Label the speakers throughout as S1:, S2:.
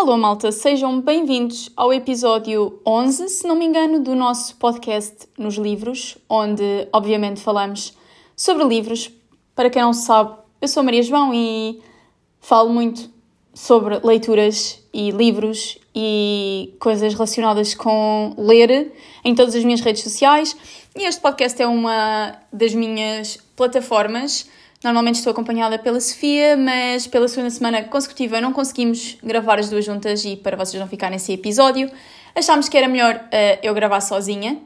S1: Alô, malta, sejam bem-vindos ao episódio 11, se não me engano, do nosso podcast Nos Livros, onde, obviamente, falamos sobre livros. Para quem não sabe, eu sou Maria João e falo muito sobre leituras e livros e coisas relacionadas com ler em todas as minhas redes sociais. E este podcast é uma das minhas plataformas Normalmente estou acompanhada pela Sofia, mas pela segunda semana consecutiva não conseguimos gravar as duas juntas e para vocês não ficarem nesse episódio, achámos que era melhor uh, eu gravar sozinha.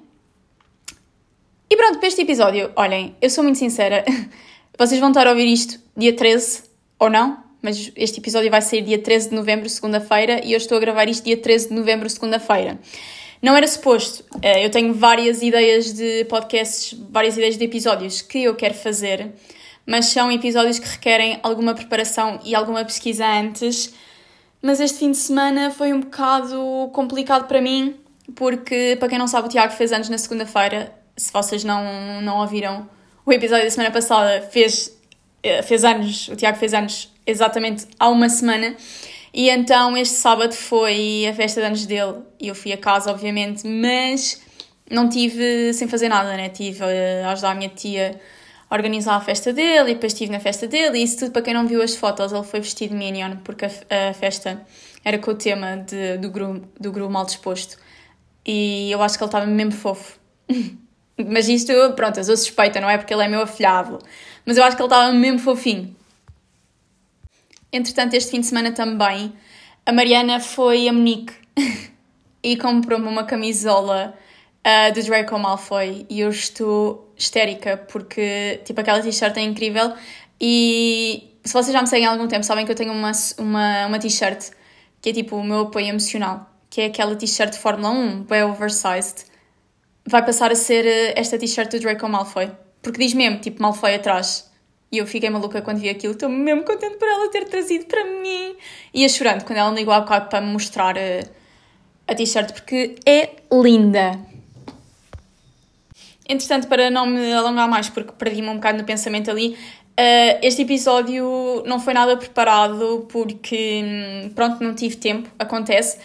S1: E pronto, para este episódio, olhem, eu sou muito sincera, vocês vão estar a ouvir isto dia 13 ou não, mas este episódio vai sair dia 13 de novembro, segunda-feira, e eu estou a gravar isto dia 13 de novembro, segunda-feira. Não era suposto, uh, eu tenho várias ideias de podcasts, várias ideias de episódios que eu quero fazer mas são episódios que requerem alguma preparação e alguma pesquisa antes. Mas este fim de semana foi um bocado complicado para mim, porque, para quem não sabe, o Tiago fez anos na segunda-feira. Se vocês não, não ouviram o episódio da semana passada, fez, eh, fez anos, o Tiago fez anos exatamente há uma semana. E então este sábado foi a festa de anos dele e eu fui a casa, obviamente, mas não tive sem fazer nada, né? Tive a ajudar a minha tia organizar a festa dele e depois estive na festa dele. E isso tudo para quem não viu as fotos, ele foi vestido de Minion porque a, a festa era com o tema de, do, gru, do gru mal disposto. E eu acho que ele estava mesmo fofo. mas isto, pronto, eu sou suspeita, não é? Porque ele é meu afilhado, mas eu acho que ele estava mesmo fofinho. Entretanto, este fim de semana também, a Mariana foi a Monique e comprou-me uma camisola uh, do Draco Malfoy. E eu estou histérica porque, tipo, aquela t-shirt é incrível e se vocês já me seguem há algum tempo sabem que eu tenho uma, uma, uma t-shirt que é tipo o meu apoio emocional, que é aquela t-shirt de Fórmula 1, bem oversized. Vai passar a ser eh, esta t-shirt do Draco Malfoy. Porque diz mesmo, tipo, Malfoy atrás. E eu fiquei maluca quando vi aquilo. Estou mesmo contente por ela ter trazido para mim. E ia chorando quando ela me ligou há bocado para me mostrar a, eh, a t-shirt, porque é linda. Entretanto, para não me alongar mais, porque perdi-me um bocado no pensamento ali, uh, este episódio não foi nada preparado porque, hum, pronto, não tive tempo, acontece.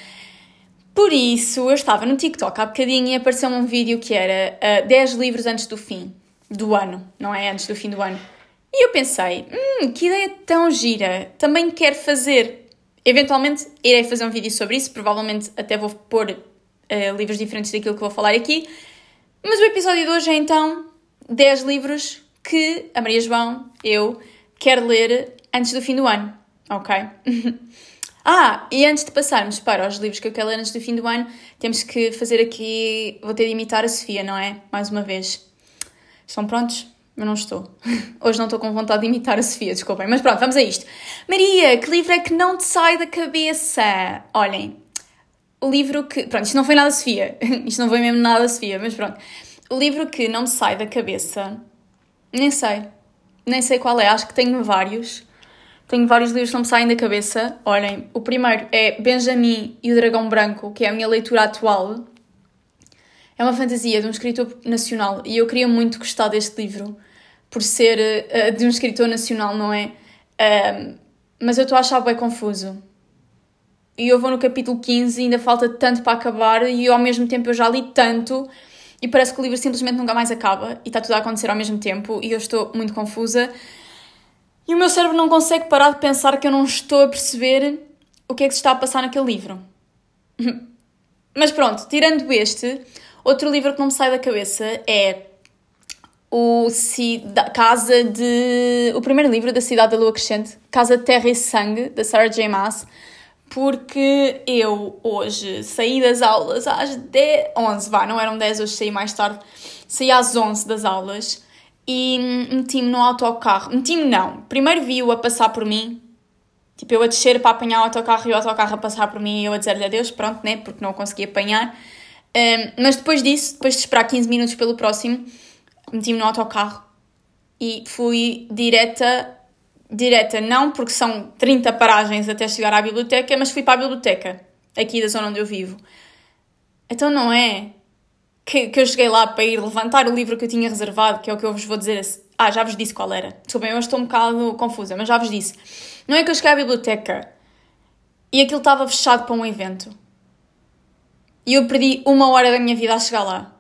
S1: Por isso, eu estava no TikTok há bocadinho e apareceu-me um vídeo que era uh, eh, 10 livros antes do fim do ano, não é? Antes do fim do ano. E eu pensei, hum, que ideia tão gira, também quero fazer. Eventualmente irei fazer um vídeo sobre isso, provavelmente até vou pôr uh, livros diferentes daquilo que vou falar aqui, mas o episódio de hoje é então 10 livros que a Maria João, eu, quero ler antes do fim do ano, ok? ah, e antes de passarmos para os livros que eu quero ler antes do fim do ano, temos que fazer aqui. Vou ter de imitar a Sofia, não é? Mais uma vez. Estão prontos? Eu não estou. Hoje não estou com vontade de imitar a Sofia, desculpem. Mas pronto, vamos a isto. Maria, que livro é que não te sai da cabeça? Olhem, o livro que. Pronto, isto não foi nada Sofia. Isto não foi mesmo nada Sofia, mas pronto. O livro que não me sai da cabeça. Nem sei. Nem sei qual é. Acho que tenho vários. Tenho vários livros que não me saem da cabeça. Olhem, o primeiro é Benjamin e o Dragão Branco, que é a minha leitura atual. É uma fantasia de um escritor nacional e eu queria muito gostar deste livro por ser uh, de um escritor nacional, não é? Uh, mas eu estou a achar bem confuso e eu vou no capítulo 15 e ainda falta tanto para acabar e ao mesmo tempo eu já li tanto e parece que o livro simplesmente nunca mais acaba e está tudo a acontecer ao mesmo tempo e eu estou muito confusa. E o meu cérebro não consegue parar de pensar que eu não estou a perceber o que é que se está a passar naquele livro. Mas pronto, tirando este, outro livro que não me sai da cabeça é o da Casa de. O primeiro livro da Cidade da Lua Crescente, Casa Terra e Sangue, da Sarah J. Maas porque eu hoje saí das aulas às 10, 11, vá, não eram 10, hoje saí mais tarde, saí às 11 das aulas e meti-me no autocarro. Meti-me não, primeiro vi-o a passar por mim, tipo eu a descer para apanhar o autocarro e o autocarro a passar por mim e eu a dizer-lhe adeus, pronto, né, porque não consegui apanhar. Um, mas depois disso, depois de esperar 15 minutos pelo próximo, meti-me no autocarro e fui direta direta não, porque são 30 paragens até chegar à biblioteca, mas fui para a biblioteca, aqui da zona onde eu vivo. Então não é que, que eu cheguei lá para ir levantar o livro que eu tinha reservado, que é o que eu vos vou dizer. Ah, já vos disse qual era. Desculpem, eu estou um bocado confusa, mas já vos disse. Não é que eu cheguei à biblioteca e aquilo estava fechado para um evento. E eu perdi uma hora da minha vida a chegar lá.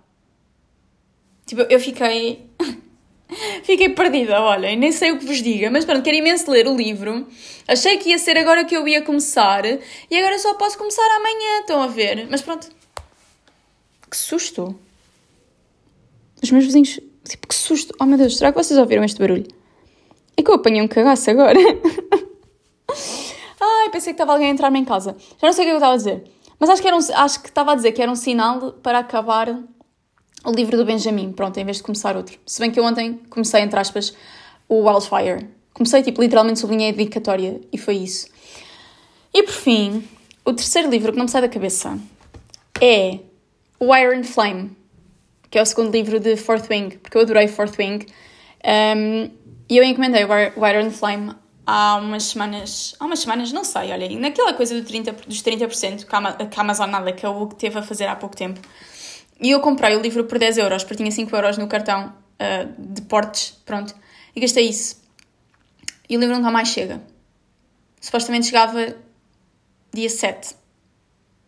S1: Tipo, eu fiquei. fiquei perdida, olha, nem sei o que vos diga, mas pronto, quero imenso ler o livro. Achei que ia ser agora que eu ia começar e agora só posso começar amanhã, estão a ver? Mas pronto. Que susto! Os meus vizinhos. Tipo, que susto! Oh meu Deus, será que vocês ouviram este barulho? É que eu apanhei um cagaço agora. Ai, pensei que estava alguém a entrar-me em casa. Já não sei o que eu estava a dizer. Mas acho que, era um, acho que estava a dizer que era um sinal para acabar o livro do Benjamin, pronto, em vez de começar outro. Se bem que eu ontem comecei, entre aspas, o Wildfire. Comecei, tipo, literalmente sublinhei a dedicatória e foi isso. E por fim, o terceiro livro que não me sai da cabeça é o Iron Flame, que é o segundo livro de Fourth Wing, porque eu adorei Fourth Wing. Um, e eu encomendei o Iron Flame há umas semanas, há umas semanas, não sei, olha, naquela coisa do 30, dos 30% que a, Amazon nada que é o que teve a fazer há pouco tempo. E eu comprei o livro por 10 euros, porque tinha 5 euros no cartão uh, de portes, pronto, e gastei isso. E o livro nunca mais chega. Supostamente chegava dia 7.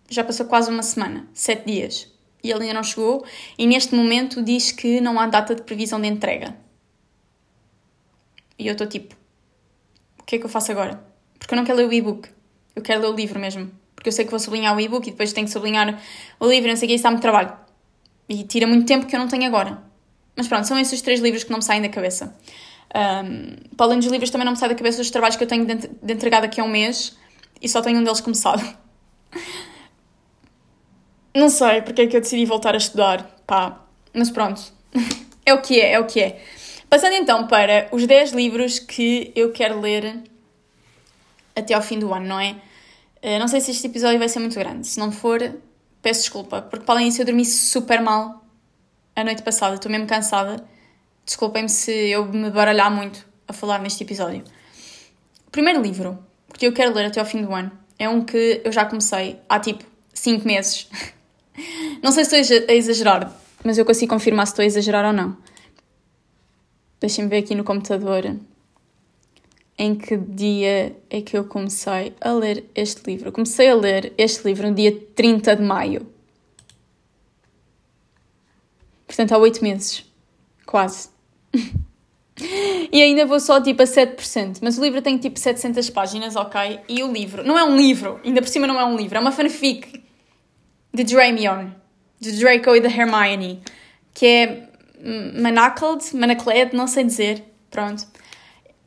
S1: Já passou quase uma semana, 7 dias. E ele ainda não chegou, e neste momento diz que não há data de previsão de entrega. E eu estou tipo, o que é que eu faço agora? Porque eu não quero ler o e-book. Eu quero ler o livro mesmo. Porque eu sei que vou sublinhar o e-book e depois tenho que sublinhar o livro, não sei o que, isso dá muito trabalho. E tira muito tempo que eu não tenho agora. Mas pronto, são esses três livros que não me saem da cabeça. Um, para além dos livros, também não me sai da cabeça os trabalhos que eu tenho de, de entregar daqui a um mês e só tenho um deles começado. Não sei porque é que eu decidi voltar a estudar, pá, mas pronto, é o que é, é o que é. Passando então para os 10 livros que eu quero ler até ao fim do ano, não é? Uh, não sei se este episódio vai ser muito grande. Se não for, peço desculpa, porque para além disso eu dormi super mal a noite passada, estou mesmo cansada. Desculpem-me se eu me baralhar muito a falar neste episódio. Primeiro livro que eu quero ler até ao fim do ano é um que eu já comecei há tipo 5 meses. não sei se estou a exagerar, mas eu consigo confirmar se estou a exagerar ou não. Deixem-me ver aqui no computador em que dia é que eu comecei a ler este livro. Eu comecei a ler este livro no dia 30 de maio. Portanto, há oito meses. Quase. e ainda vou só tipo a 7%. Mas o livro tem tipo 700 páginas, ok? E o livro. Não é um livro, ainda por cima não é um livro, é uma fanfic de Dramion, de Draco e da Hermione, que é Manacled, Manacled, não sei dizer, pronto.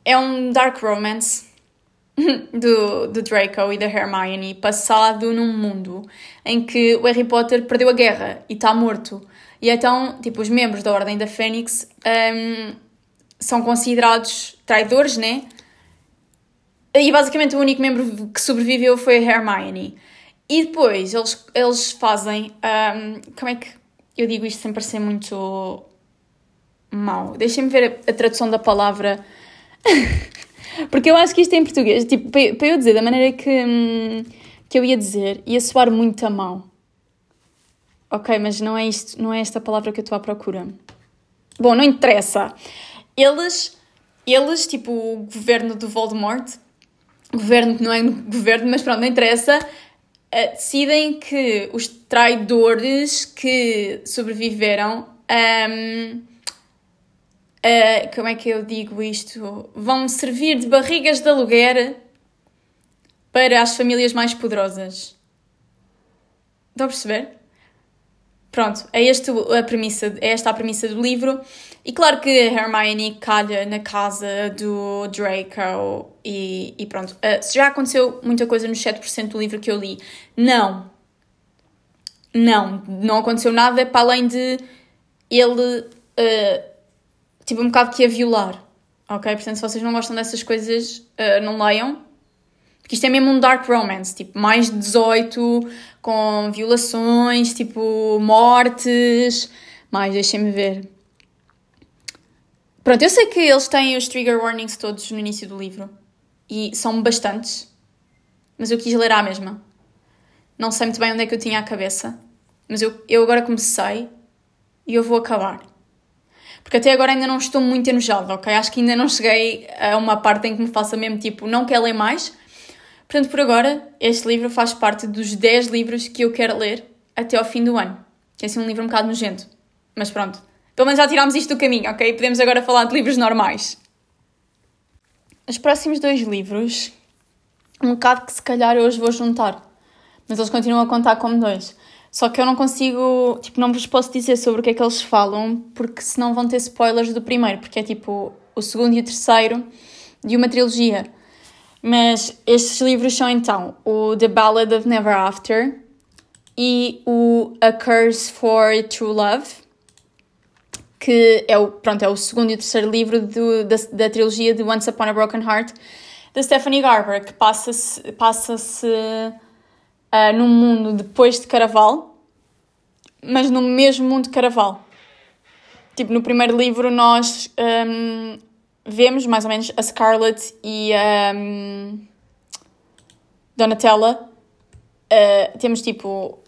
S1: É um dark romance do, do Draco e da Hermione passado num mundo em que o Harry Potter perdeu a guerra e está morto. E então, tipo, os membros da Ordem da Fênix um, são considerados traidores, né? E basicamente o único membro que sobreviveu foi a Hermione. E depois eles, eles fazem. Um, como é que eu digo isto sem parecer muito mau. Deixem-me ver a, a, tradução da palavra. Porque eu acho que isto é em português, tipo, para, eu dizer da maneira que, hum, que eu ia dizer, ia soar muito a mal. Ok, mas não é, isto, não é esta palavra que eu estou à procura. Bom, não interessa. Eles, eles, tipo o governo do Voldemort, governo que não é governo, mas pronto, não interessa, uh, decidem que os traidores que sobreviveram um, uh, como é que eu digo isto? Vão servir de barrigas de aluguer para as famílias mais poderosas. Estão a perceber? Pronto, é, este a premissa, é esta a premissa do livro. E claro que a Hermione calha na casa do Draco e, e pronto. Uh, já aconteceu muita coisa nos 7% do livro que eu li, não. Não, não aconteceu nada para além de ele uh, tipo, um bocado que a violar. Ok? Portanto, se vocês não gostam dessas coisas, uh, não leiam. Porque isto é mesmo um dark romance, tipo, mais de 18, com violações, tipo, mortes. Mais, deixem-me ver. Pronto, eu sei que eles têm os trigger warnings todos no início do livro. E são bastantes. Mas eu quis ler à mesma. Não sei muito bem onde é que eu tinha a cabeça. Mas eu, eu agora comecei e eu vou acabar. Porque até agora ainda não estou muito enojada, ok? Acho que ainda não cheguei a uma parte em que me faça mesmo tipo, não quero ler mais, Portanto, por agora, este livro faz parte dos 10 livros que eu quero ler até ao fim do ano. É assim um livro um bocado nojento. Mas pronto. Pelo menos já tirámos isto do caminho, ok? Podemos agora falar de livros normais. Os próximos dois livros, um bocado que se calhar hoje vou juntar. Mas eles continuam a contar como dois. Só que eu não consigo, tipo, não vos posso dizer sobre o que é que eles falam, porque senão vão ter spoilers do primeiro, porque é tipo o segundo e o terceiro de uma trilogia. Mas estes livros são então o The Ballad of Never After e o A Curse for True Love, que é o, pronto, é o segundo e o terceiro livro do, da, da trilogia de Once Upon a Broken Heart, da Stephanie Garber, que passa-se passa, -se, uh, num mundo depois de Caraval, mas no mesmo mundo de Caraval. Tipo, no primeiro livro nós um, vemos mais ou menos a Scarlett e a um, Donatella. Uh, temos tipo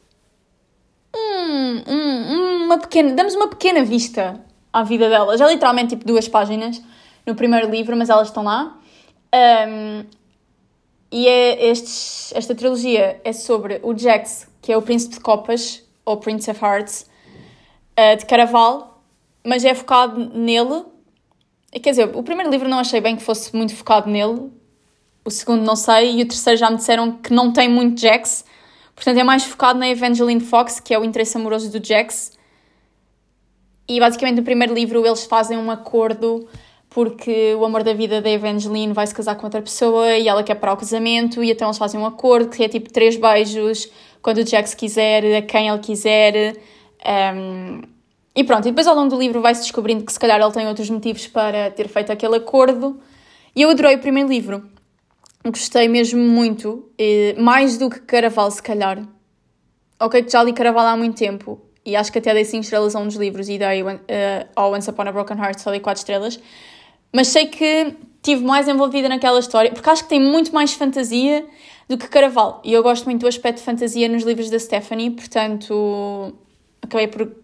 S1: um, um, uma pequena. Damos uma pequena vista à vida delas. É literalmente tipo duas páginas no primeiro livro, mas elas estão lá. Um, e é estes, esta trilogia é sobre o Jax, que é o Príncipe de Copas, ou Prince of Hearts, uh, de Caraval, mas é focado nele. Quer dizer, o primeiro livro não achei bem que fosse muito focado nele, o segundo não sei, e o terceiro já me disseram que não tem muito Jax, portanto é mais focado na Evangeline Fox, que é o interesse amoroso do Jax. E basicamente no primeiro livro eles fazem um acordo porque o amor da vida da Evangeline vai se casar com outra pessoa e ela quer parar o casamento, e então eles fazem um acordo que é tipo três beijos quando o Jax quiser, a quem ele quiser. Um, e pronto, e depois ao longo do livro vai-se descobrindo que se calhar ele tem outros motivos para ter feito aquele acordo. E eu adorei o primeiro livro. Gostei mesmo muito, mais do que Caraval, se calhar. Ok, que já li Caraval há muito tempo e acho que até dei 5 estrelas a um dos livros e dei uh, ao Once Upon a Broken Heart só dei 4 estrelas. Mas sei que estive mais envolvida naquela história porque acho que tem muito mais fantasia do que Caraval. E eu gosto muito do aspecto de fantasia nos livros da Stephanie, portanto acabei por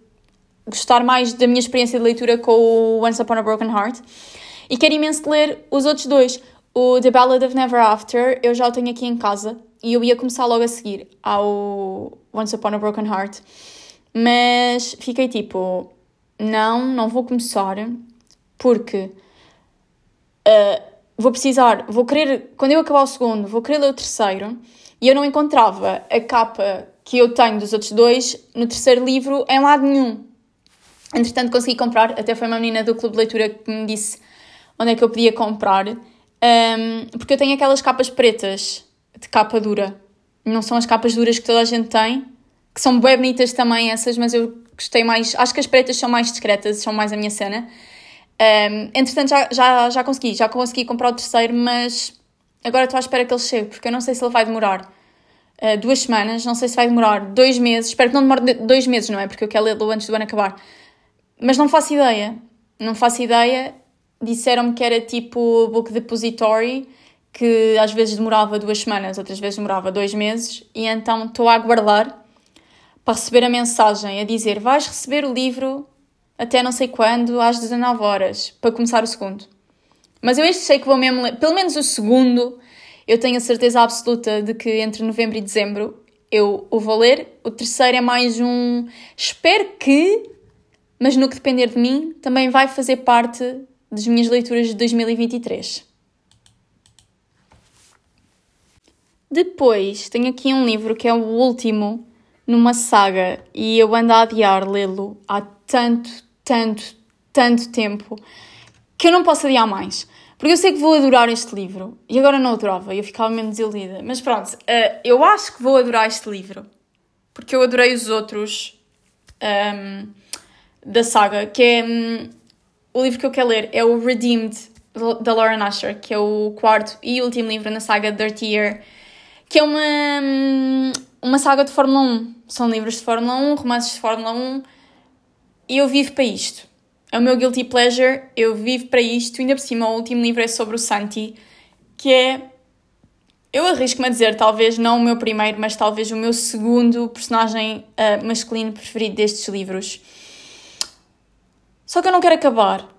S1: gostar mais da minha experiência de leitura com o Once Upon a Broken Heart. E quero imenso ler os outros dois. O The Ballad of Never After, eu já o tenho aqui em casa e eu ia começar logo a seguir ao Once Upon a Broken Heart. Mas fiquei tipo, não, não vou começar porque uh, vou precisar, vou querer, quando eu acabar o segundo, vou querer ler o terceiro e eu não encontrava a capa que eu tenho dos outros dois no terceiro livro em lado nenhum. Entretanto, consegui comprar, até foi uma menina do clube de leitura que me disse onde é que eu podia comprar, um, porque eu tenho aquelas capas pretas de capa dura. Não são as capas duras que toda a gente tem, que são bem bonitas também essas, mas eu gostei mais. Acho que as pretas são mais discretas, são mais a minha cena. Um, entretanto, já, já, já consegui, já consegui comprar o terceiro, mas agora estou à espera que ele chegue, porque eu não sei se ele vai demorar uh, duas semanas, não sei se vai demorar dois meses. Espero que não demore dois meses, não é? Porque eu quero lê-lo antes do ano acabar. Mas não faço ideia. Não faço ideia. Disseram-me que era tipo book depository, que às vezes demorava duas semanas, outras vezes demorava dois meses, e então estou a aguardar para receber a mensagem a dizer vais receber o livro até não sei quando, às 19 horas, para começar o segundo. Mas eu este sei que vou mesmo ler, pelo menos o segundo, eu tenho a certeza absoluta de que entre novembro e dezembro eu o vou ler. O terceiro é mais um. Espero que mas no que depender de mim, também vai fazer parte das minhas leituras de 2023. Depois, tenho aqui um livro que é o último numa saga e eu ando a adiar lê-lo há tanto, tanto, tanto tempo que eu não posso adiar mais. Porque eu sei que vou adorar este livro e agora não adorava, eu ficava mesmo desiludida. Mas pronto, uh, eu acho que vou adorar este livro porque eu adorei os outros. Um, da saga, que é hum, o livro que eu quero ler é o Redeemed da Lauren Asher, que é o quarto e último livro na saga Dirty Year, que é uma, hum, uma saga de Fórmula 1. São livros de Fórmula 1, romances de Fórmula 1, e eu vivo para isto. É o meu guilty pleasure, eu vivo para isto. Ainda por cima, o último livro é sobre o Santi, que é eu arrisco-me a dizer, talvez não o meu primeiro, mas talvez o meu segundo personagem uh, masculino preferido destes livros. Só que eu não quero acabar.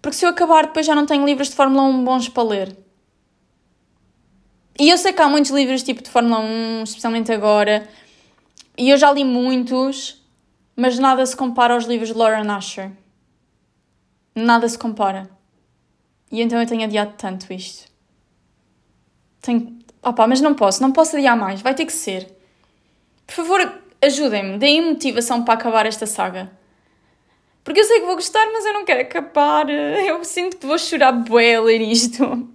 S1: Porque se eu acabar, depois já não tenho livros de Fórmula 1 bons para ler. E eu sei que há muitos livros tipo de Fórmula 1, especialmente agora, e eu já li muitos, mas nada se compara aos livros de Laura Nasher. Nada se compara. E então eu tenho adiado tanto isto. Tenho. Opa, mas não posso, não posso adiar mais, vai ter que ser. Por favor, ajudem-me, deem motivação para acabar esta saga. Porque eu sei que vou gostar, mas eu não quero acabar. Eu sinto que vou chorar bué a ler isto.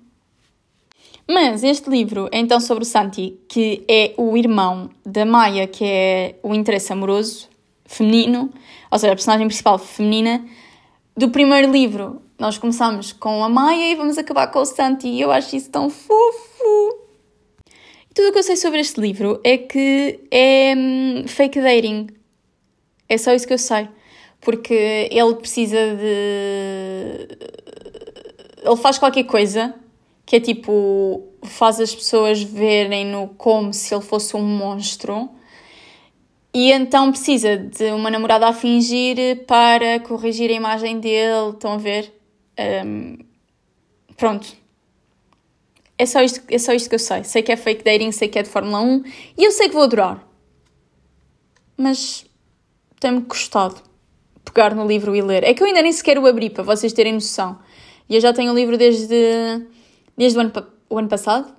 S1: Mas este livro é então sobre o Santi, que é o irmão da Maia, que é o interesse amoroso feminino, ou seja, a personagem principal feminina, do primeiro livro. Nós começamos com a Maia e vamos acabar com o Santi, e eu acho isso tão fofo. E tudo o que eu sei sobre este livro é que é hum, fake dating. É só isso que eu sei porque ele precisa de. Ele faz qualquer coisa que é tipo. faz as pessoas verem-no como se ele fosse um monstro. E então precisa de uma namorada a fingir para corrigir a imagem dele. Estão a ver? Um, pronto. É só, isto, é só isto que eu sei. Sei que é fake dating, sei que é de Fórmula 1 e eu sei que vou adorar. Mas tem-me custado pegar no livro e ler. É que eu ainda nem sequer o abri, para vocês terem noção. E eu já tenho o livro desde, desde o, ano, o ano passado.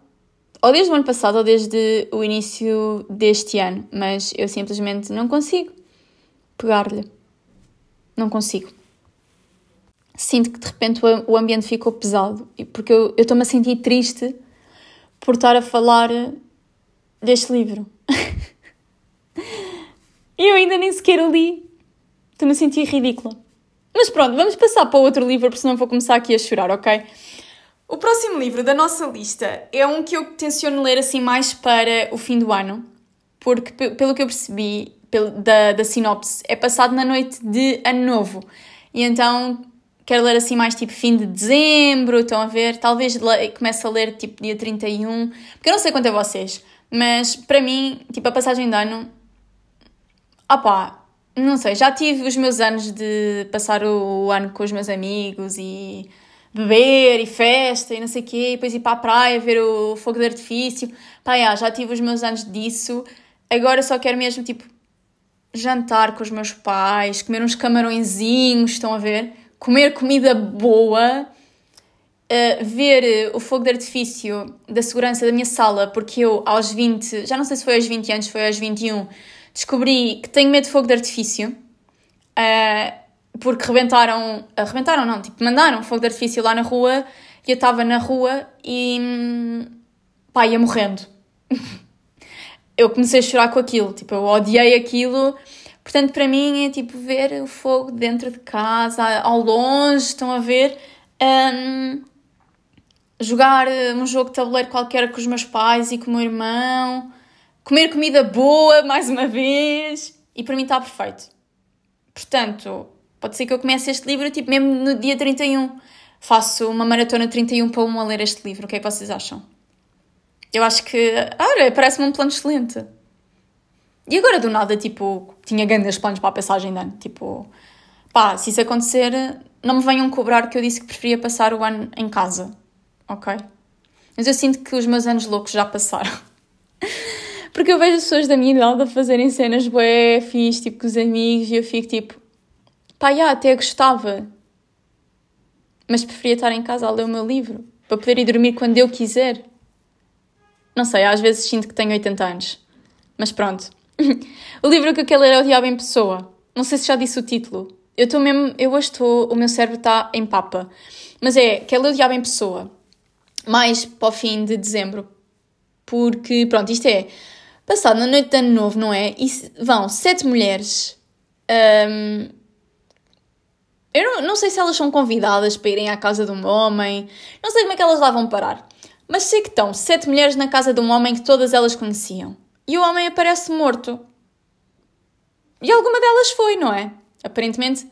S1: Ou desde o ano passado, ou desde o início deste ano. Mas eu simplesmente não consigo pegar-lhe. Não consigo. Sinto que de repente o ambiente ficou pesado. Porque eu estou-me a sentir triste por estar a falar deste livro. e eu ainda nem sequer o li. Estou-me a sentir ridícula. Mas pronto, vamos passar para outro livro, porque senão vou começar aqui a chorar, ok? O próximo livro da nossa lista é um que eu tenciono ler assim mais para o fim do ano, porque pelo que eu percebi da, da sinopse, é passado na noite de Ano Novo. E então quero ler assim mais tipo fim de dezembro, estão a ver? Talvez comece a ler tipo dia 31, porque eu não sei quanto é vocês, mas para mim, tipo a passagem de ano, opá, não sei, já tive os meus anos de passar o ano com os meus amigos e beber e festa e não sei o quê, e depois ir para a praia ver o fogo de artifício. Pá, já, já tive os meus anos disso. Agora só quero mesmo, tipo, jantar com os meus pais, comer uns camarõezinhos, estão a ver? Comer comida boa, uh, ver o fogo de artifício da segurança da minha sala, porque eu aos 20, já não sei se foi aos 20 anos, foi aos 21, descobri que tenho medo de fogo de artifício. Uh, porque rebentaram, uh, rebentaram não, tipo, mandaram fogo de artifício lá na rua e eu estava na rua e pá, ia morrendo. eu comecei a chorar com aquilo, tipo, eu odiei aquilo. Portanto, para mim é tipo ver o fogo dentro de casa, ao longe, estão a ver. Um, jogar um jogo de tabuleiro qualquer com os meus pais e com o meu irmão comer comida boa mais uma vez e para mim está perfeito. Portanto, pode ser que eu comece este livro tipo mesmo no dia 31. Faço uma maratona 31 para um a ler este livro. O que é que vocês acham? Eu acho que, olha, parece-me um plano excelente. E agora do nada, tipo, tinha grandes planos para a passagem de ano. Tipo, pá, se isso acontecer, não me venham cobrar que eu disse que preferia passar o ano em casa. Ok? Mas eu sinto que os meus anos loucos já passaram. Porque eu vejo as pessoas da minha idade a fazerem cenas bué fixe, tipo com os amigos, e eu fico tipo, pá, já, até gostava. Mas preferia estar em casa a ler o meu livro, para poder ir dormir quando eu quiser. Não sei, às vezes sinto que tenho 80 anos. Mas pronto. o livro que eu quero ler é O Diabo em Pessoa. Não sei se já disse o título. Eu estou mesmo, eu hoje estou, o meu cérebro está em papa. Mas é, quero ler O Diabo em Pessoa. Mais para o fim de dezembro. Porque, pronto, isto é Passado na noite de ano novo, não é? E vão sete mulheres. Um, eu não, não sei se elas são convidadas para irem à casa de um homem. Não sei como é que elas lá vão parar. Mas sei que estão sete mulheres na casa de um homem que todas elas conheciam. E o homem aparece morto. E alguma delas foi, não é? Aparentemente,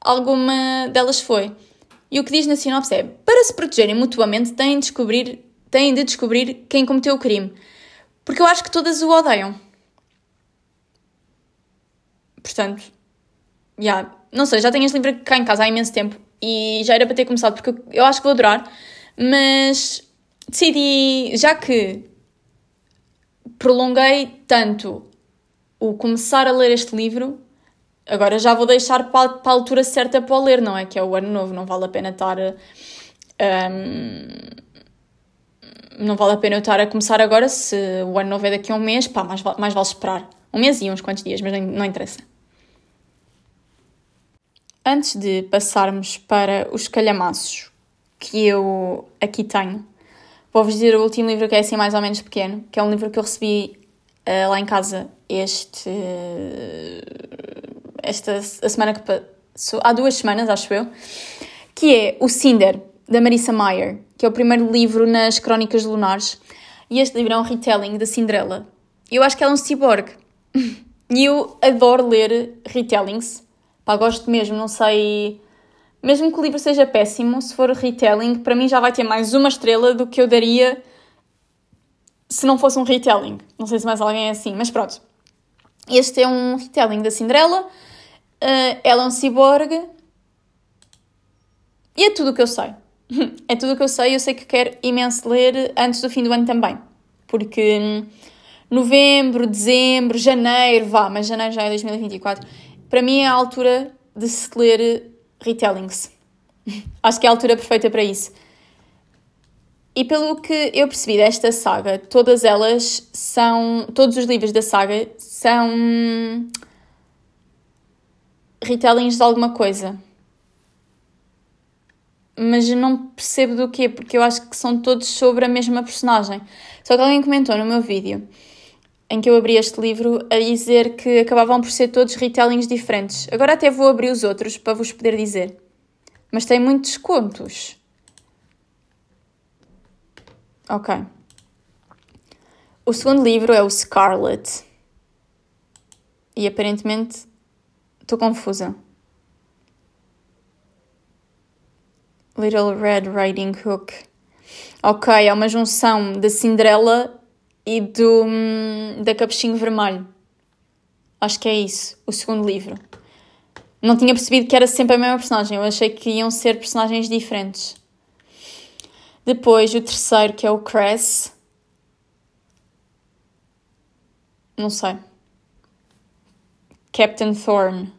S1: alguma delas foi. E o que diz na sinopse é: para se protegerem mutuamente, têm de descobrir, têm de descobrir quem cometeu o crime. Porque eu acho que todas o odeiam. Portanto, já. Yeah, não sei, já tenho este livro cá em casa há imenso tempo e já era para ter começado porque eu, acho que vou adorar, mas decidi, já que prolonguei tanto o começar a ler este livro, agora já vou deixar para, para a altura certa para o ler, não é? Que é o ano novo, não vale a pena estar. Um, não vale a pena eu estar a começar agora se o ano novo é daqui a um mês, pá, mais, mais vale esperar. Um mês e uns quantos dias, mas não, não interessa. Antes de passarmos para os calhamaços que eu aqui tenho, vou-vos dizer o último livro que é assim mais ou menos pequeno, que é um livro que eu recebi uh, lá em casa este. esta a semana que passou. há duas semanas, acho eu, que é o Cinder, da Marissa Meyer, que é o primeiro livro nas Crónicas Lunares. E este livro é um retelling da Cinderela. Eu acho que ela é um cyborg. e eu adoro ler retellings. Pá, gosto mesmo, não sei. Mesmo que o livro seja péssimo, se for retelling, para mim já vai ter mais uma estrela do que eu daria se não fosse um retelling. Não sei se mais alguém é assim, mas pronto. Este é um retelling da Cinderela. Uh, ela é um cyborg. E é tudo o que eu sei. é tudo o que eu sei. Eu sei que quero imenso ler antes do fim do ano também. Porque hum, novembro, dezembro, janeiro, vá, mas janeiro já é 2024. Para mim é a altura de se ler retellings. Acho que é a altura perfeita para isso. E pelo que eu percebi desta saga, todas elas são. Todos os livros da saga são. retellings de alguma coisa. Mas não percebo do quê, porque eu acho que são todos sobre a mesma personagem. Só que alguém comentou no meu vídeo em que eu abri este livro a dizer que acabavam por ser todos retellings diferentes. Agora até vou abrir os outros para vos poder dizer. Mas tem muitos contos. Ok. O segundo livro é o Scarlet. E aparentemente estou confusa. Little Red Riding Hook. Ok, é uma junção da Cinderela e do, hum, da Capuchinho Vermelho. Acho que é isso, o segundo livro. Não tinha percebido que era sempre a mesma personagem, eu achei que iam ser personagens diferentes. Depois o terceiro, que é o Cress. Não sei. Captain Thorn.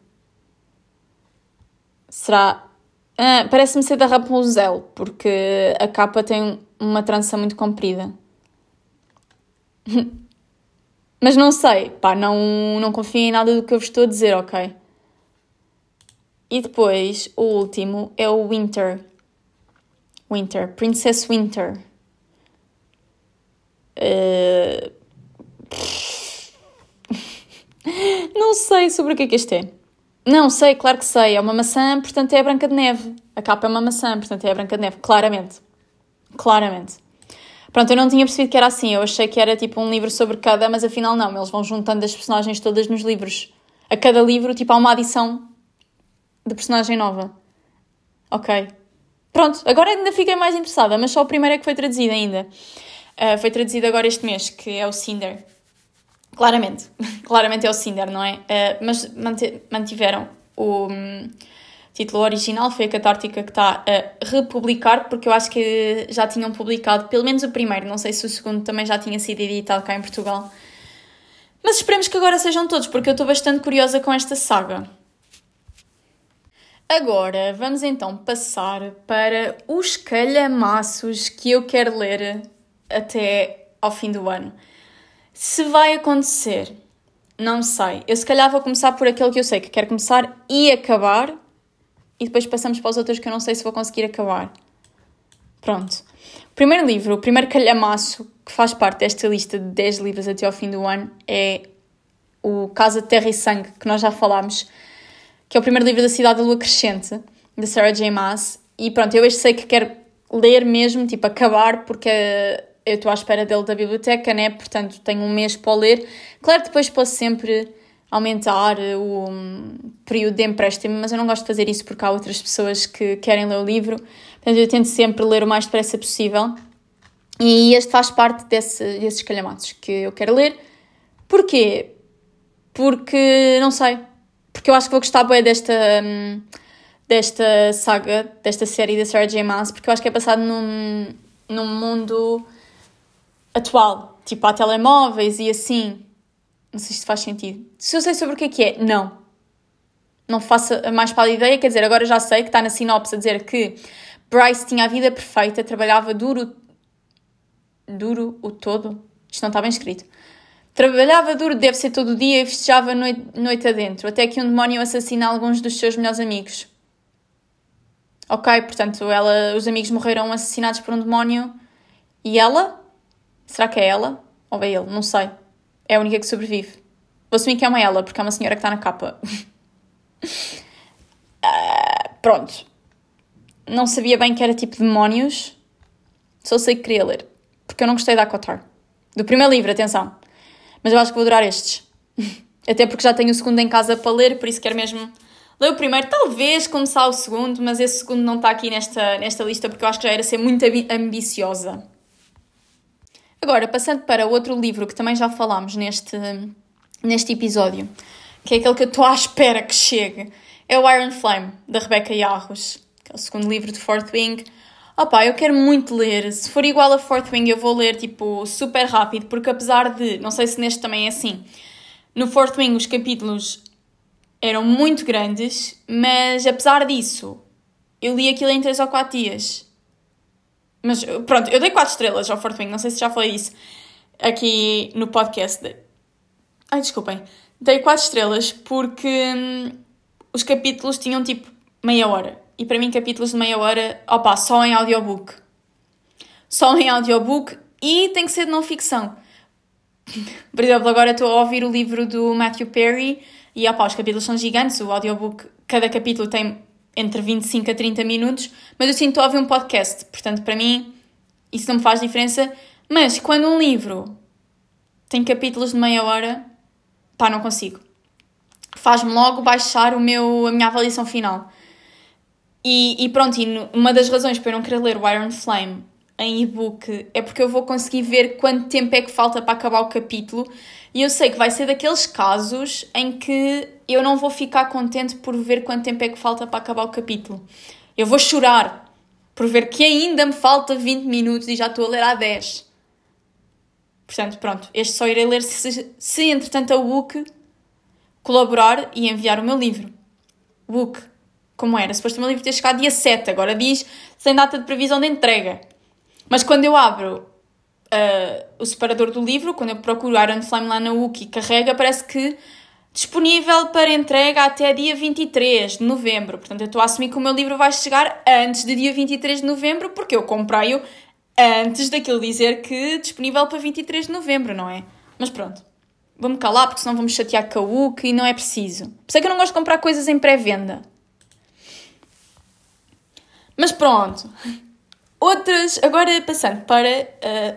S1: Será. Ah, Parece-me ser da Rapunzel, porque a capa tem uma trança muito comprida. Mas não sei, pá, não, não confio em nada do que eu vos estou a dizer, ok? E depois, o último é o Winter, Winter, Princess Winter. Uh... Não sei sobre o que é que este é. Não sei, claro que sei. É uma maçã, portanto é a Branca de Neve. A capa é uma maçã, portanto é a Branca de Neve. Claramente. Claramente. Pronto, eu não tinha percebido que era assim. Eu achei que era tipo um livro sobre cada, mas afinal não. Eles vão juntando as personagens todas nos livros. A cada livro, tipo, há uma adição de personagem nova. Ok. Pronto, agora ainda fiquei mais interessada, mas só o primeiro é que foi traduzido ainda. Uh, foi traduzido agora este mês, que é o Cinder. Claramente, claramente é o Cinder, não é? Uh, mas mantiveram o um, título original, foi a Catártica que está a republicar, porque eu acho que já tinham publicado pelo menos o primeiro, não sei se o segundo também já tinha sido editado cá em Portugal. Mas esperemos que agora sejam todos, porque eu estou bastante curiosa com esta saga. Agora vamos então passar para os calhamaços que eu quero ler até ao fim do ano. Se vai acontecer, não sei. Eu se calhar vou começar por aquele que eu sei que quero começar e acabar, e depois passamos para os outros que eu não sei se vou conseguir acabar. Pronto. O primeiro livro, o primeiro calhamaço que faz parte desta lista de 10 livros até ao fim do ano é o Casa, Terra e Sangue, que nós já falámos que é o primeiro livro da Cidade da Lua Crescente, de Sarah J. Maas. E pronto, eu este sei que quero ler mesmo, tipo, acabar, porque eu estou à espera dele da biblioteca, né? Portanto, tenho um mês para ler. Claro depois posso sempre aumentar o período de empréstimo, mas eu não gosto de fazer isso porque há outras pessoas que querem ler o livro. Portanto, eu tento sempre ler o mais depressa possível. E este faz parte desse, desses calhamatos que eu quero ler. Porquê? Porque, não sei, porque eu acho que vou gostar bem desta, hum, desta saga, desta série da Sarah J. Maas, porque eu acho que é passado num, num mundo atual. tipo há telemóveis e assim. Não sei se faz sentido. Se eu sei sobre o que é que é, não. Não faço a mais pálida ideia, quer dizer, agora já sei que está na sinopse a dizer que Bryce tinha a vida perfeita, trabalhava duro. duro o todo? Isto não está bem escrito. Trabalhava duro, deve ser todo o dia, e festejava noite, noite adentro, até que um demónio assassina alguns dos seus melhores amigos. Ok, portanto, ela, os amigos morreram assassinados por um demónio. E ela? Será que é ela? Ou é ele? Não sei. É a única que sobrevive. Vou assumir que é uma ela, porque é uma senhora que está na capa. uh, pronto. Não sabia bem que era tipo demónios. Só sei que queria ler. Porque eu não gostei da Acotar. Do primeiro livro, atenção. Mas eu acho que vou adorar estes. Até porque já tenho o segundo em casa para ler, por isso quero mesmo ler o primeiro. Talvez começar o segundo, mas esse segundo não está aqui nesta, nesta lista porque eu acho que já era ser muito ambiciosa. Agora, passando para outro livro que também já falámos neste, neste episódio, que é aquele que eu estou à espera que chegue, é o Iron Flame, da Rebecca Yarros, que é o segundo livro de Fourth Wing. Opá, eu quero muito ler. Se for igual a Fourth Wing, eu vou ler, tipo, super rápido, porque apesar de... Não sei se neste também é assim. No Fourth Wing, os capítulos eram muito grandes, mas apesar disso, eu li aquilo em 3 ou 4 dias. Mas pronto, eu dei 4 estrelas ao Fort Wing, não sei se já falei isso aqui no podcast. Ai, desculpem. Dei 4 estrelas porque hum, os capítulos tinham tipo meia hora. E para mim, capítulos de meia hora, opa, só em audiobook. Só em audiobook e tem que ser de não ficção. Por exemplo, agora estou a ouvir o livro do Matthew Perry e opa, os capítulos são gigantes. O audiobook, cada capítulo tem entre 25 a 30 minutos, mas eu sinto a ouvir um podcast, portanto, para mim, isso não me faz diferença. Mas quando um livro tem capítulos de meia hora, pá, não consigo. Faz-me logo baixar o meu, a minha avaliação final. E, e pronto, e uma das razões para eu não querer ler o Iron Flame em e-book é porque eu vou conseguir ver quanto tempo é que falta para acabar o capítulo e eu sei que vai ser daqueles casos em que eu não vou ficar contente por ver quanto tempo é que falta para acabar o capítulo. Eu vou chorar por ver que ainda me falta 20 minutos e já estou a ler há 10. Portanto, pronto, este só irei ler se, se entretanto a WUC colaborar e enviar o meu livro. WUC, como era? Suposto o meu livro ter chegado dia 7, agora diz sem data de previsão de entrega. Mas quando eu abro uh, o separador do livro, quando eu procuro Iron Flame lá na Wiki, carrega, parece que disponível para entrega até dia 23 de novembro. Portanto, eu estou a assumir que o meu livro vai chegar antes de dia 23 de novembro, porque eu comprei-o antes daquilo dizer que disponível para 23 de novembro, não é? Mas pronto, vou-me calar, porque senão vamos chatear com a UC e não é preciso. Por isso é que eu não gosto de comprar coisas em pré-venda. Mas pronto. Outras, agora passando para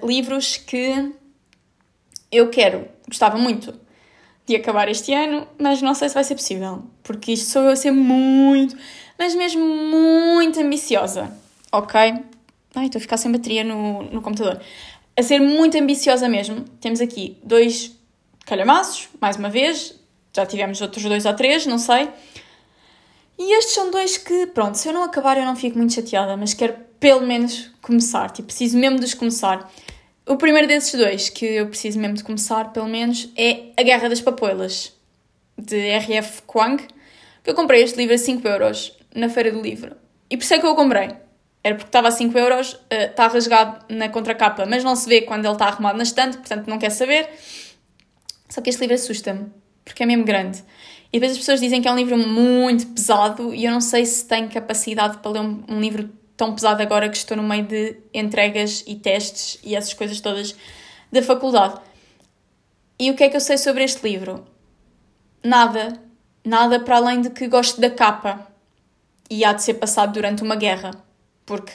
S1: uh, livros que eu quero, gostava muito de acabar este ano, mas não sei se vai ser possível, porque isto sou eu a ser muito, mas mesmo muito ambiciosa, ok? Ai, estou a ficar sem bateria no, no computador. A ser muito ambiciosa mesmo. Temos aqui dois calhamaços, mais uma vez, já tivemos outros dois ou três, não sei. E estes são dois que, pronto, se eu não acabar eu não fico muito chateada, mas quero pelo menos começar, tipo, preciso mesmo de os começar. O primeiro desses dois, que eu preciso mesmo de começar, pelo menos, é A Guerra das Papoilas, de R.F. Kwang, que eu comprei este livro a 5 euros na feira do livro. E por isso é que eu o comprei. Era porque estava a 5 euros, está uh, rasgado na contracapa, mas não se vê quando ele está arrumado na estante, portanto não quer saber. Só que este livro assusta-me, porque é mesmo grande. E depois as pessoas dizem que é um livro muito pesado e eu não sei se tenho capacidade para ler um, um livro tão pesado agora que estou no meio de entregas e testes e essas coisas todas da faculdade. E o que é que eu sei sobre este livro? Nada. Nada para além de que gosto da capa. E há de ser passado durante uma guerra. Porque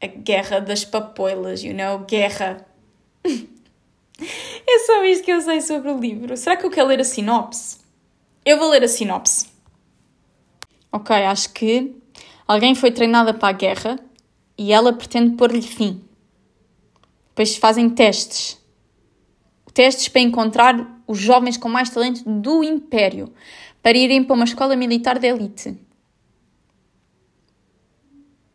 S1: a guerra das papoilas, you know? Guerra. é só isto que eu sei sobre o livro. Será que eu quero ler a sinopse? Eu vou ler a sinopse. Ok, acho que Alguém foi treinada para a guerra e ela pretende pôr-lhe fim. Depois fazem testes. Testes para encontrar os jovens com mais talento do Império para irem para uma escola militar de elite.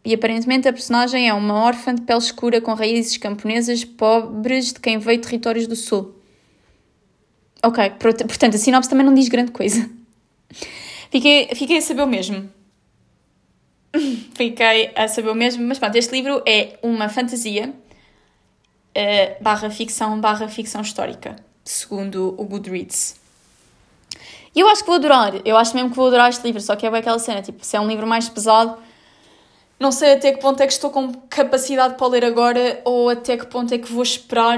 S1: e aparentemente a personagem é uma órfã de pele escura com raízes camponesas pobres de quem veio territórios do sul. Ok, portanto a sinopse também não diz grande coisa. Fiquei, fiquei a saber o mesmo. Fiquei a saber o mesmo, mas pronto, este livro é uma fantasia uh, barra ficção barra ficção histórica, segundo o Goodreads. E eu acho que vou adorar, eu acho mesmo que vou adorar este livro, só que é bem aquela cena, tipo, se é um livro mais pesado, não sei até que ponto é que estou com capacidade para ler agora ou até que ponto é que vou esperar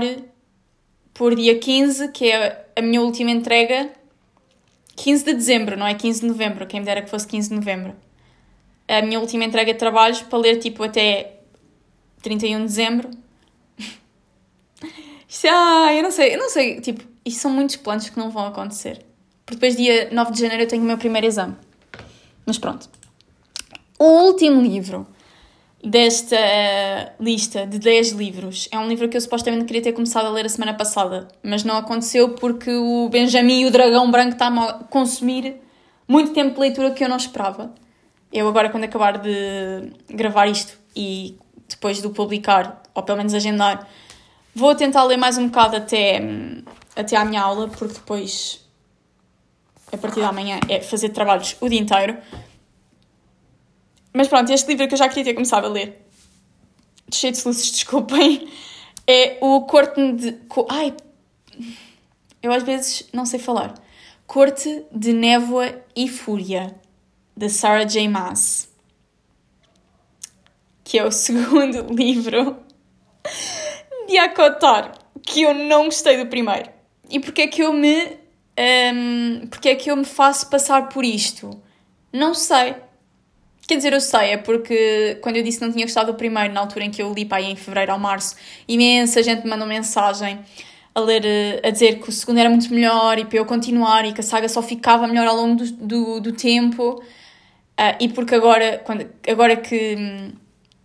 S1: por dia 15, que é a minha última entrega. 15 de dezembro, não é 15 de novembro, quem me dera que fosse 15 de novembro. A minha última entrega de trabalhos para ler tipo até 31 de dezembro. Isto, ah, eu não sei, eu não sei, tipo, isto são muitos planos que não vão acontecer. Porque depois, dia 9 de janeiro, eu tenho o meu primeiro exame. Mas pronto. O último livro desta lista de 10 livros é um livro que eu supostamente queria ter começado a ler a semana passada, mas não aconteceu porque o Benjamin e o Dragão Branco estavam a consumir muito tempo de leitura que eu não esperava. Eu agora, quando acabar de gravar isto e depois de o publicar, ou pelo menos agendar, vou tentar ler mais um bocado até, até à minha aula, porque depois, a partir da manhã, é fazer trabalhos o dia inteiro. Mas pronto, este livro que eu já queria ter começado a ler, cheio de soluços, desculpem, é o Corte de. Ai! Eu às vezes não sei falar. Corte de Névoa e Fúria, de Sarah J. Maas. Que é o segundo livro de Akotar, que eu não gostei do primeiro. E porque é que eu me. Um, porque é que eu me faço passar por isto? Não sei. Quer dizer, eu sei, é porque quando eu disse que não tinha gostado do primeiro, na altura em que eu li, pá, em fevereiro ou março, imensa gente me mandou mensagem a ler, eh, a dizer que o segundo era muito melhor e para eu continuar e que a saga só ficava melhor ao longo do, do, do tempo. Uh, e porque agora, quando, agora que hum,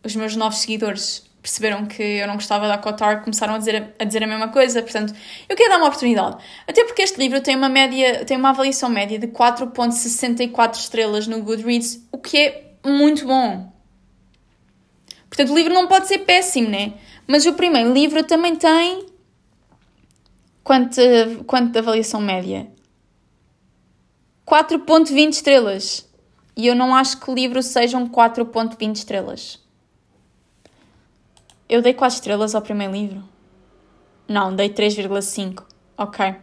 S1: os meus novos seguidores perceberam que eu não gostava da Kotar, começaram a dizer, a dizer a mesma coisa. Portanto, eu queria dar uma oportunidade. Até porque este livro tem uma média, tem uma avaliação média de 4.64 estrelas no Goodreads, o que é muito bom. Portanto, o livro não pode ser péssimo, né? Mas o primeiro livro também tem. Quanto, quanto de avaliação média? 4,20 estrelas. E eu não acho que o livro sejam 4,20 estrelas. Eu dei 4 estrelas ao primeiro livro? Não, dei 3,5. Ok.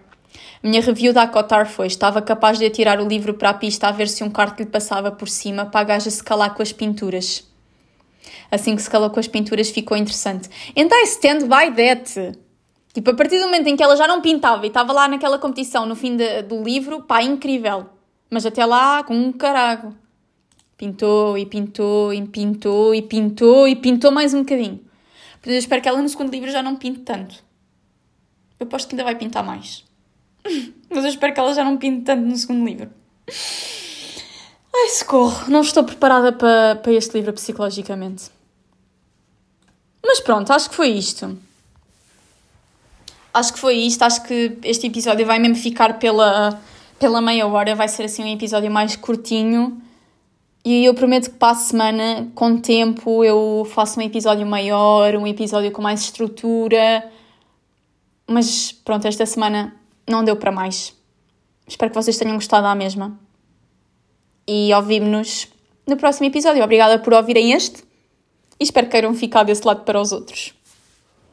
S1: Minha review da Acotar foi: estava capaz de atirar o livro para a pista a ver se um carro lhe passava por cima para a gaja se calar com as pinturas. Assim que se calou com as pinturas ficou interessante. And I stand by that. Tipo, a partir do momento em que ela já não pintava e estava lá naquela competição no fim de, do livro, pá, incrível. Mas até lá, com um carago. Pintou e pintou e pintou e pintou e pintou mais um bocadinho. Portanto, eu espero que ela no segundo livro já não pinte tanto. Eu aposto que ainda vai pintar mais. Mas eu espero que ela já não pinte tanto no segundo livro. Ai, socorro, não estou preparada para, para este livro psicologicamente. Mas pronto, acho que foi isto. Acho que foi isto. Acho que este episódio vai mesmo ficar pela, pela meia hora. Vai ser assim um episódio mais curtinho. E eu prometo que para a semana, com tempo, eu faço um episódio maior, um episódio com mais estrutura. Mas pronto, esta semana não deu para mais. Espero que vocês tenham gostado à mesma. E ouvimos-nos no próximo episódio. Obrigada por ouvirem este e espero que queiram ficar desse lado para os outros.